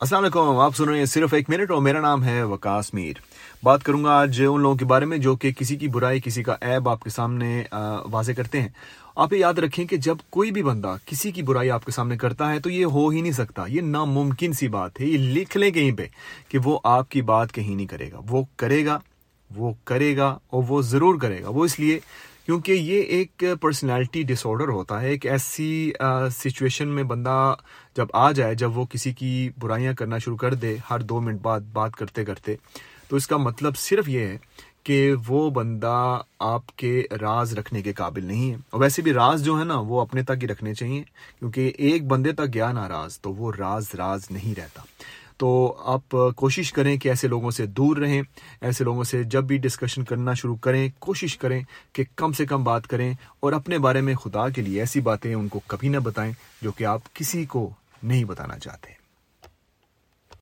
السلام علیکم، آپ سن رہے ہیں صرف ایک منٹ اور میرا نام ہے وکاس میر۔ بات کروں گا آج ان لوگوں کے بارے میں جو کہ کسی کی برائی، کسی کا عیب آپ کے سامنے واضح کرتے ہیں۔ آپ یہ یاد رکھیں کہ جب کوئی بھی بندہ کسی کی برائی آپ کے سامنے کرتا ہے تو یہ ہو ہی نہیں سکتا۔ یہ ناممکن سی بات ہے، یہ لکھ لیں کہیں پہ کہ وہ آپ کی بات کہیں نہیں کرے گا۔ وہ کرے گا، وہ کرے گا اور وہ ضرور کرے گا۔ وہ اس لیے کیونکہ یہ ایک پرسنالٹی ڈس آڈر ہوتا ہے، ایک ایسی سچویشن میں بندہ جب آ جائے، جب وہ کسی کی برائیاں کرنا شروع کر دے، ہر دو منٹ بعد بات کرتے کرتے، تو اس کا مطلب صرف یہ ہے کہ وہ بندہ آپ کے راز رکھنے کے قابل نہیں ہے۔ اور ویسے بھی راز جو ہے نا، وہ اپنے تک ہی رکھنے چاہیے، کیونکہ ایک بندے تک گیا نا راز تو وہ راز راز نہیں رہتا۔ تو آپ کوشش کریں کہ ایسے لوگوں سے دور رہیں، ایسے لوگوں سے جب بھی ڈسکشن کرنا شروع کریں، کوشش کریں کہ کم سے کم بات کریں اور اپنے بارے میں خدا کے لیے ایسی باتیں ان کو کبھی نہ بتائیں جو کہ آپ کسی کو نہیں بتانا چاہتے۔